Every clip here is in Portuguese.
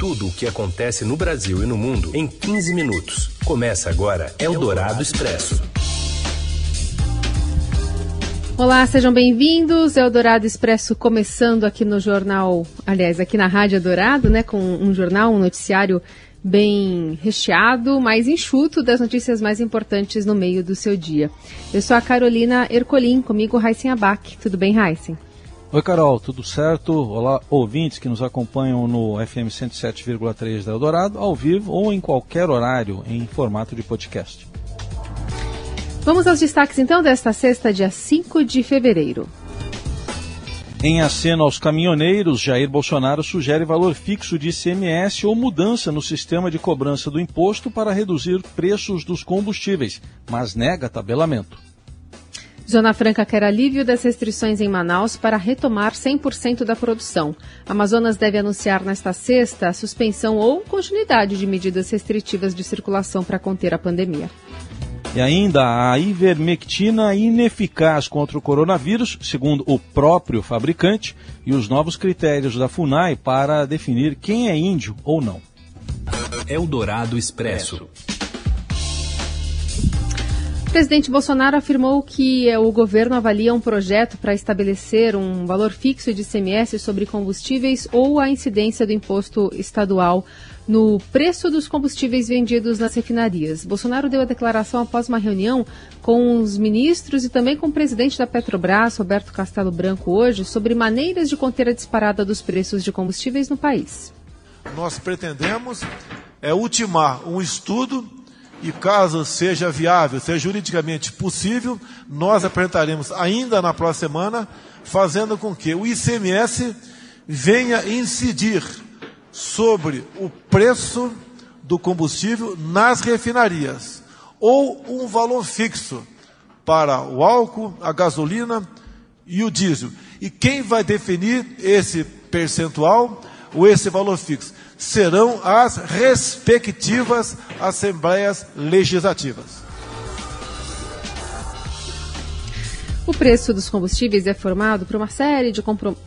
Tudo o que acontece no Brasil e no mundo em 15 minutos. Começa agora Eldorado Expresso. Olá, sejam bem-vindos. Eldorado Expresso começando aqui no jornal, aliás, aqui na Rádio Eldorado, né, com um jornal, um noticiário bem recheado, mais enxuto das notícias mais importantes no meio do seu dia. Eu sou a Carolina Ercolim, comigo Raíssen Abac. Tudo bem, Raíssen? Oi, Carol, tudo certo? Olá, ouvintes que nos acompanham no FM 107,3 da Eldorado, ao vivo ou em qualquer horário em formato de podcast. Vamos aos destaques então desta sexta, dia 5 de fevereiro. Em aceno aos caminhoneiros, Jair Bolsonaro sugere valor fixo de ICMS ou mudança no sistema de cobrança do imposto para reduzir preços dos combustíveis, mas nega tabelamento. Zona Franca quer alívio das restrições em Manaus para retomar 100% da produção. Amazonas deve anunciar nesta sexta a suspensão ou continuidade de medidas restritivas de circulação para conter a pandemia. E ainda a ivermectina ineficaz contra o coronavírus, segundo o próprio fabricante, e os novos critérios da FUNAI para definir quem é índio ou não. Eldorado Expresso. O presidente Bolsonaro afirmou que eh, o governo avalia um projeto para estabelecer um valor fixo de ICMS sobre combustíveis ou a incidência do imposto estadual no preço dos combustíveis vendidos nas refinarias. Bolsonaro deu a declaração após uma reunião com os ministros e também com o presidente da Petrobras, Roberto Castelo Branco, hoje, sobre maneiras de conter a disparada dos preços de combustíveis no país. Nós pretendemos é ultimar um estudo e caso seja viável, seja juridicamente possível, nós apresentaremos ainda na próxima semana, fazendo com que o ICMS venha incidir sobre o preço do combustível nas refinarias, ou um valor fixo para o álcool, a gasolina e o diesel. E quem vai definir esse percentual ou esse valor fixo? Serão as respectivas assembleias legislativas. O preço dos combustíveis é formado por uma série de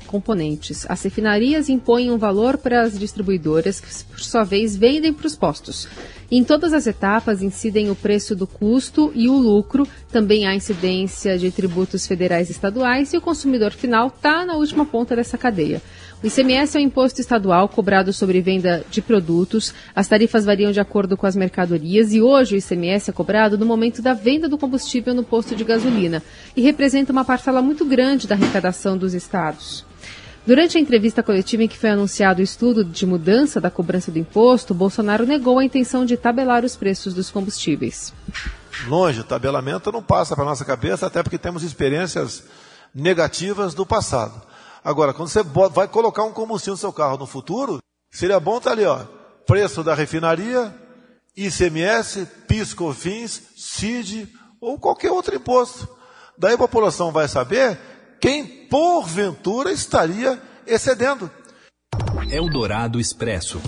componentes. As refinarias impõem um valor para as distribuidoras, que por sua vez vendem para os postos. Em todas as etapas incidem o preço do custo e o lucro, também há incidência de tributos federais e estaduais e o consumidor final está na última ponta dessa cadeia. O ICMS é um imposto estadual cobrado sobre venda de produtos. As tarifas variam de acordo com as mercadorias e hoje o ICMS é cobrado no momento da venda do combustível no posto de gasolina e representa uma parcela muito grande da arrecadação dos estados. Durante a entrevista coletiva em que foi anunciado o estudo de mudança da cobrança do imposto, Bolsonaro negou a intenção de tabelar os preços dos combustíveis. Longe, o tabelamento não passa para nossa cabeça, até porque temos experiências negativas do passado. Agora, quando você vai colocar um combustível no seu carro no futuro, seria bom estar tá ali, ó, preço da refinaria, ICMS, PIS, COFINS, CID ou qualquer outro imposto. Daí a população vai saber quem porventura estaria excedendo. Eldorado Expresso.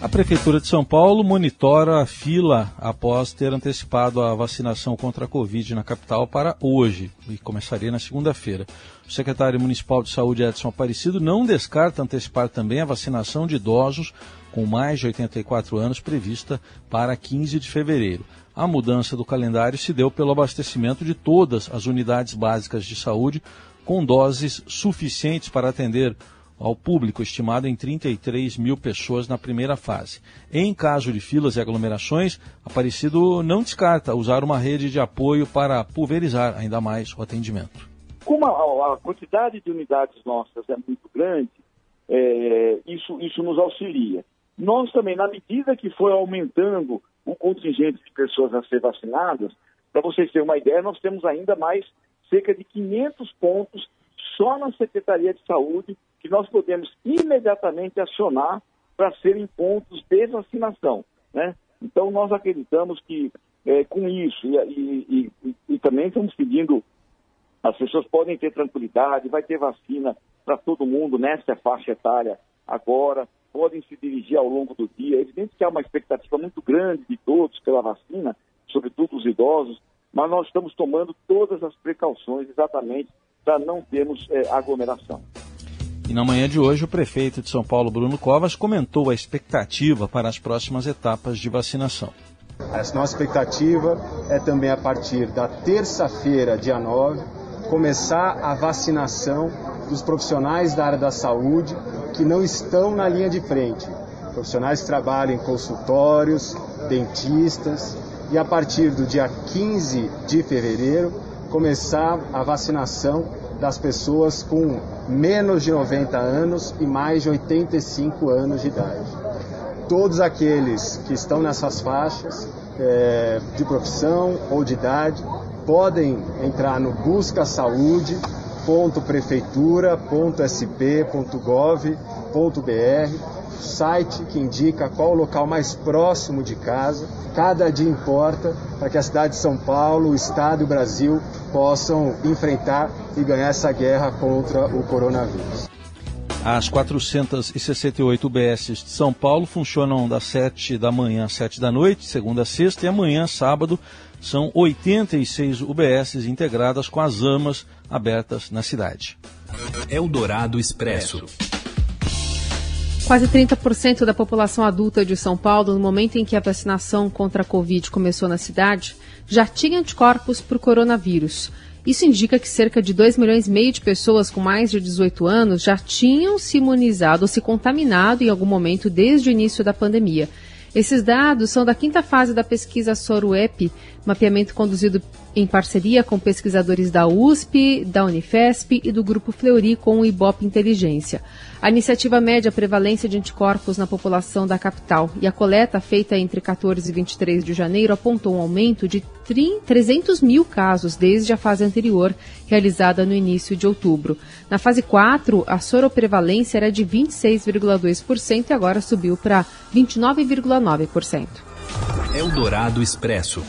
A Prefeitura de São Paulo monitora a fila após ter antecipado a vacinação contra a Covid na capital para hoje e começaria na segunda-feira. O secretário municipal de saúde, Edson Aparecido, não descarta antecipar também a vacinação de idosos com mais de 84 anos prevista para 15 de fevereiro. A mudança do calendário se deu pelo abastecimento de todas as unidades básicas de saúde com doses suficientes para atender ao público, estimado em 33 mil pessoas na primeira fase. Em caso de filas e aglomerações, Aparecido não descarta usar uma rede de apoio para pulverizar ainda mais o atendimento. Como a, a quantidade de unidades nossas é muito grande, é, isso, isso nos auxilia. Nós também, na medida que foi aumentando o contingente de pessoas a ser vacinadas, para vocês terem uma ideia, nós temos ainda mais cerca de 500 pontos só na Secretaria de Saúde que nós podemos imediatamente acionar para serem pontos de vacinação. Né? Então, nós acreditamos que é, com isso, e, e, e, e, também estamos pedindo, as pessoas podem ter tranquilidade, vai ter vacina para todo mundo nessa faixa etária agora, podem se dirigir ao longo do dia. É evidente que há uma expectativa muito grande de todos pela vacina, sobretudo os idosos, mas nós estamos tomando todas as precauções exatamente para não termos é, aglomeração. E na manhã de hoje, o prefeito de São Paulo, Bruno Covas, comentou a expectativa para as próximas etapas de vacinação. A nossa expectativa é também a partir da terça-feira, dia 9, começar a vacinação dos profissionais da área da saúde que não estão na linha de frente. Profissionais que trabalham em consultórios, dentistas, e a partir do dia 15 de fevereiro começar a vacinação das pessoas com menos de 90 anos e mais de 85 anos de idade. Todos aqueles que estão nessas faixas é, de profissão ou de idade podem entrar no buscasaúde.prefeitura.sp.gov.br site que indica qual o local mais próximo de casa. Cada dia importa para que a cidade de São Paulo, o Estado e o Brasil possam enfrentar e ganhar essa guerra contra o coronavírus. As 468 UBS de São Paulo funcionam das 7 da manhã às 7 da noite, segunda a sexta, e amanhã, sábado, são 86 UBSs integradas com as AMAs abertas na cidade. Eldorado Expresso. Quase 30% da população adulta de São Paulo, no momento em que a vacinação contra a Covid começou na cidade, já tinha anticorpos para o coronavírus. Isso indica que cerca de 2 milhões e meio de pessoas com mais de 18 anos já tinham se imunizado ou se contaminado em algum momento desde o início da pandemia. Esses dados são da quinta fase da pesquisa SORUEP, mapeamento conduzido em parceria com pesquisadores da USP, da Unifesp e do Grupo Fleury com o Ibope Inteligência. A iniciativa mede a prevalência de anticorpos na população da capital e a coleta feita entre 14 e 23 de janeiro apontou um aumento de 300 mil casos desde a fase anterior, realizada no início de outubro. Na fase 4, a soroprevalência era de 26,2% e agora subiu para 29,9%. Eldorado Expresso.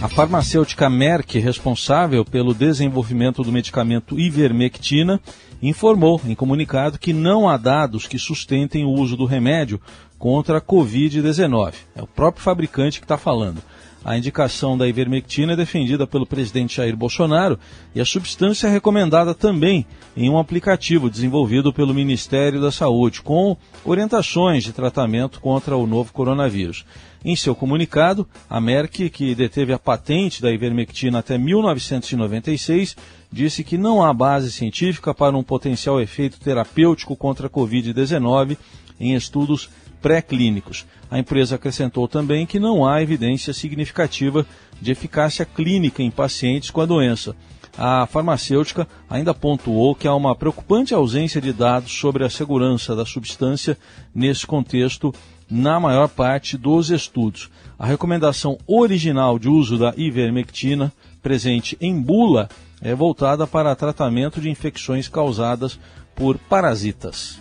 A farmacêutica Merck, responsável pelo desenvolvimento do medicamento ivermectina, informou em comunicado que não há dados que sustentem o uso do remédio contra a Covid-19. É o próprio fabricante que está falando. A indicação da ivermectina é defendida pelo presidente Jair Bolsonaro e a substância é recomendada também em um aplicativo desenvolvido pelo Ministério da Saúde, com orientações de tratamento contra o novo coronavírus. Em seu comunicado, a Merck, que deteve a patente da ivermectina até 1996, disse que não há base científica para um potencial efeito terapêutico contra a Covid-19 em estudos pré-clínicos. A empresa acrescentou também que não há evidência significativa de eficácia clínica em pacientes com a doença. A farmacêutica ainda pontuou que há uma preocupante ausência de dados sobre a segurança da substância nesse contexto na maior parte dos estudos. A recomendação original de uso da ivermectina, presente em bula, é voltada para tratamento de infecções causadas por parasitas.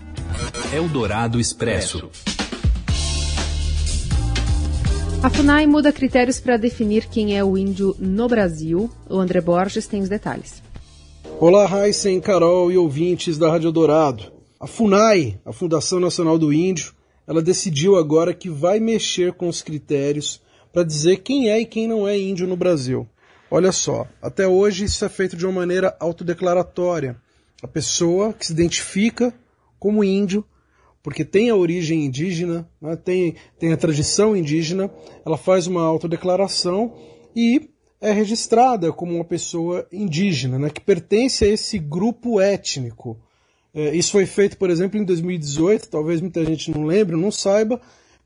Eldorado Expresso. A FUNAI muda critérios para definir quem é o índio no Brasil. O André Borges tem os detalhes. Olá, Heisen, Carol e ouvintes da Rádio Dourado. A FUNAI, a Fundação Nacional do Índio, ela decidiu agora que vai mexer com os critérios para dizer quem é e quem não é índio no Brasil. Olha só, até hoje isso é feito de uma maneira autodeclaratória. A pessoa que se identifica como índio, porque tem a origem indígena, né, tem, tem a tradição indígena, ela faz uma autodeclaração e é registrada como uma pessoa indígena, né, que pertence a esse grupo étnico. É, isso foi feito, por exemplo, em 2018, talvez muita gente não lembre, não saiba,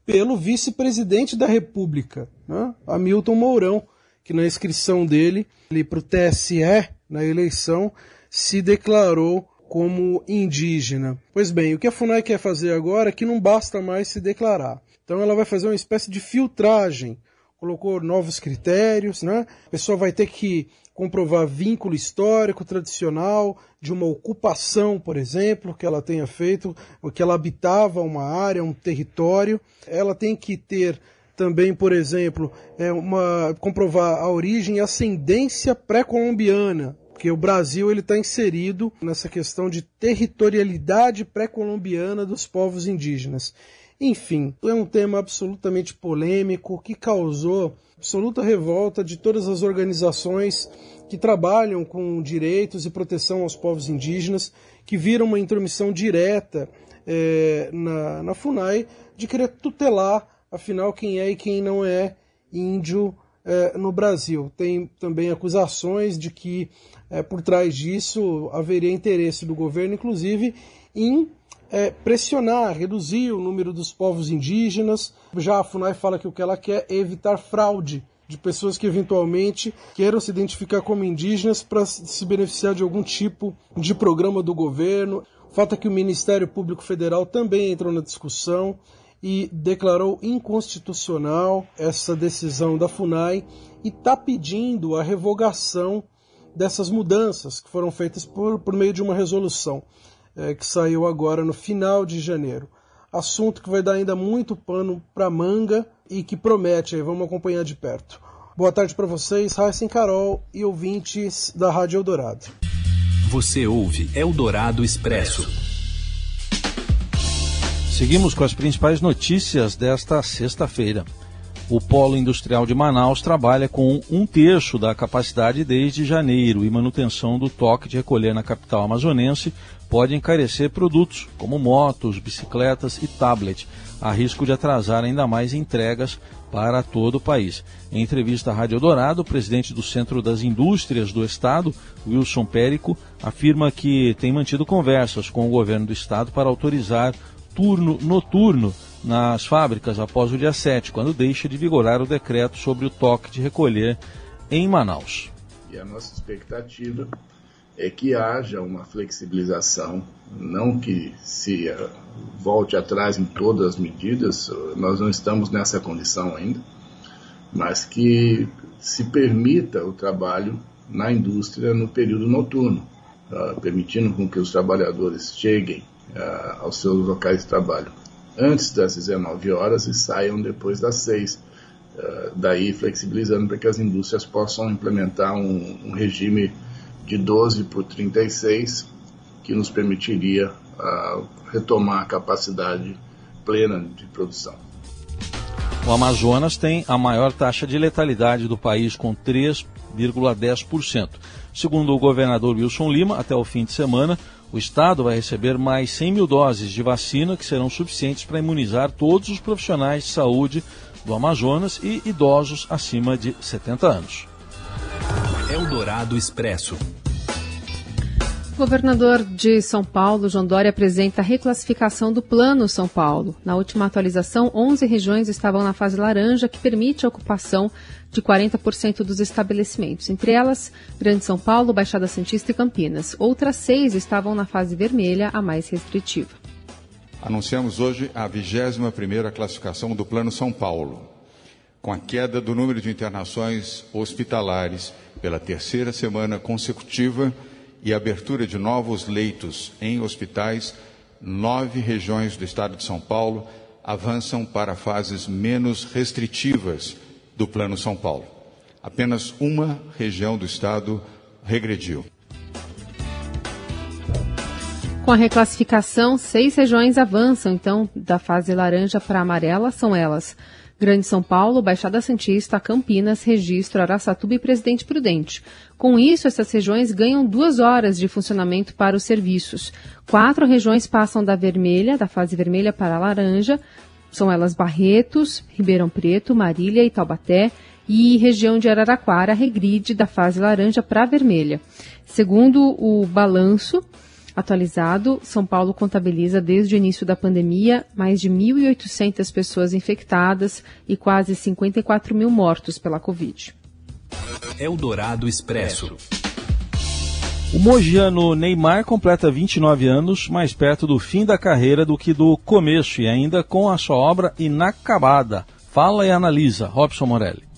pelo vice-presidente da República, né, Hamilton Mourão, que na inscrição dele para o TSE, na eleição, se declarou como indígena. Pois bem, o que a FUNAI quer fazer agora é que não basta mais se declarar. Então ela vai fazer uma espécie de filtragem, colocou novos critérios, né? A pessoa vai ter que comprovar vínculo histórico, tradicional, de uma ocupação, por exemplo, que ela tenha feito, que ela habitava uma área, um território. Ela tem que ter também, por exemplo, é uma, comprovar a origem e ascendência pré-colombiana, porque o Brasil ele está inserido nessa questão de territorialidade pré-colombiana dos povos indígenas. Enfim, é um tema absolutamente polêmico que causou absoluta revolta de todas as organizações que trabalham com direitos e proteção aos povos indígenas, que viram uma intromissão direta é, na, na FUNAI de querer tutelar, afinal, quem é e quem não é índio é, no Brasil. Tem também acusações de que é, por trás disso haveria interesse do governo, inclusive, em é, pressionar, reduzir o número dos povos indígenas. Já a FUNAI fala que o que ela quer é evitar fraude de pessoas que eventualmente queiram se identificar como indígenas para se beneficiar de algum tipo de programa do governo. O fato é que o Ministério Público Federal também entrou na discussão e declarou inconstitucional essa decisão da FUNAI e está pedindo a revogação dessas mudanças que foram feitas por, por meio de uma resolução é, que saiu agora no final de janeiro. Assunto que vai dar ainda muito pano para manga e que promete, aí, vamos acompanhar de perto. Boa tarde para vocês, Raíssen Carol e ouvintes da Rádio Eldorado. Você ouve Eldorado Expresso. Seguimos com as principais notícias desta sexta-feira. O Polo Industrial de Manaus trabalha com um terço da capacidade desde janeiro e manutenção do toque de recolher na capital amazonense pode encarecer produtos como motos, bicicletas e tablet, a risco de atrasar ainda mais entregas para todo o país. Em entrevista à Rádio Dourado, o presidente do Centro das Indústrias do Estado, Wilson Périco, afirma que tem mantido conversas com o governo do Estado para autorizar turno noturno nas fábricas após o dia 7, quando deixa de vigorar o decreto sobre o toque de recolher em Manaus. E a nossa expectativa é que haja uma flexibilização, não que se eh, volte atrás em todas as medidas, nós não estamos nessa condição ainda, mas que se permita o trabalho na indústria no período noturno, uh, permitindo com que os trabalhadores cheguem uh, aos seus locais de trabalho antes das 19 horas e saiam depois das 6. Uh, daí flexibilizando para que as indústrias possam implementar um, um, regime de 12 por 36 que nos permitiria uh, retomar a capacidade plena de produção. O Amazonas tem a maior taxa de letalidade do país, com 3,10%. Segundo o governador Wilson Lima, até o fim de semana, o Estado vai receber mais 100 mil doses de vacina que serão suficientes para imunizar todos os profissionais de saúde do Amazonas e idosos acima de 70 anos. Eldorado Expresso. Governador de São Paulo, João Dória, apresenta a reclassificação do Plano São Paulo. Na última atualização, 11 regiões estavam na fase laranja, que permite a ocupação de 40% dos estabelecimentos, entre elas Grande São Paulo, Baixada Santista e Campinas. Outras seis estavam na fase vermelha, a mais restritiva. Anunciamos hoje a 21ª classificação do Plano São Paulo, com a queda do número de internações hospitalares pela terceira semana consecutiva e abertura de novos leitos em hospitais, nove regiões do estado de São Paulo avançam para fases menos restritivas do Plano São Paulo. Apenas uma região do estado regrediu. Com a reclassificação, seis regiões avançam, então, da fase laranja para amarela, são elas Grande São Paulo, Baixada Santista, Campinas, Registro, Araçatuba e Presidente Prudente. Com isso, essas regiões ganham duas horas de funcionamento para os serviços. Quatro regiões passam da vermelha, da fase vermelha para a laranja, são elas Barretos, Ribeirão Preto, Marília e Taubaté, e região de Araraquara regride da fase laranja para vermelha. Segundo o balanço atualizado, São Paulo contabiliza desde o início da pandemia mais de 1.800 pessoas infectadas e quase 54 mil mortos pela Covid. Eldorado Expresso. O mogiano Neymar completa 29 anos, mais perto do fim da carreira do que do começo e ainda com a sua obra inacabada. Fala e analisa, Robson Morelli.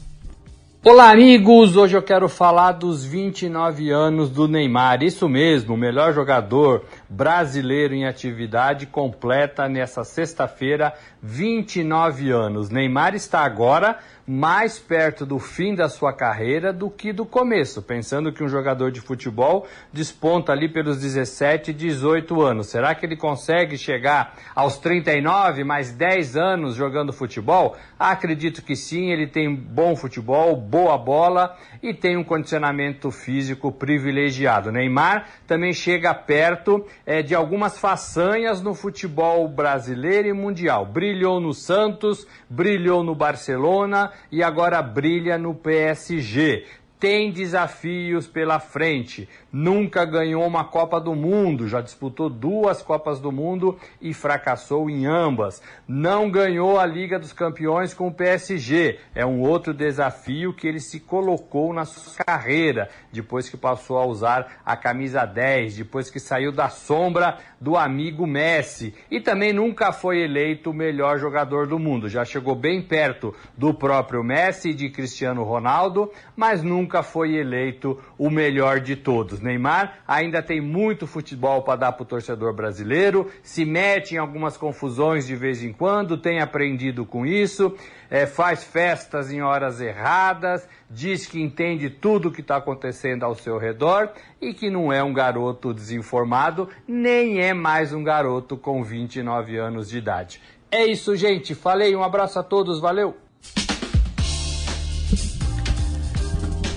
Olá, amigos! Hoje eu quero falar dos 29 anos do Neymar. Isso mesmo, o melhor jogador brasileiro em atividade completa nessa sexta-feira 29 anos. Neymar está agora mais perto do fim da sua carreira do que do começo, pensando que um jogador de futebol desponta ali pelos 17, 18 anos. Será que ele consegue chegar aos 39, mais 10 anos jogando futebol? Acredito que sim, ele tem bom futebol, boa bola e tem um condicionamento físico privilegiado. Neymar também chega perto é, de algumas façanhas no futebol brasileiro e mundial. Brilhou no Santos, brilhou no Barcelona e agora brilha no PSG tem desafios pela frente. Nunca ganhou uma Copa do Mundo, já disputou duas Copas do Mundo e fracassou em ambas. Não ganhou a Liga dos Campeões com o PSG. É um outro desafio que ele se colocou na sua carreira, depois que passou a usar a camisa 10, depois que saiu da sombra do amigo Messi. E também nunca foi eleito o melhor jogador do mundo. Já chegou bem perto do próprio Messi e de Cristiano Ronaldo, mas nunca nunca foi eleito o melhor de todos. Neymar ainda tem muito futebol para dar para o torcedor brasileiro, se mete em algumas confusões de vez em quando, tem aprendido com isso, é, faz festas em horas erradas, diz que entende tudo o que está acontecendo ao seu redor e que não é um garoto desinformado, nem é mais um garoto com 29 anos de idade. É isso, gente. Falei, um abraço a todos, valeu!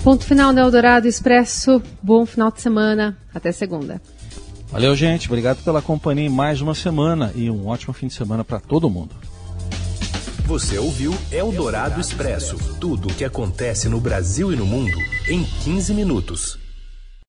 Ponto final do Eldorado Expresso. Bom final de semana. Até segunda. Valeu, gente. Obrigado pela companhia em mais uma semana e um ótimo fim de semana para todo mundo. Você ouviu Eldorado Expresso tudo o que acontece no Brasil e no mundo em 15 minutos.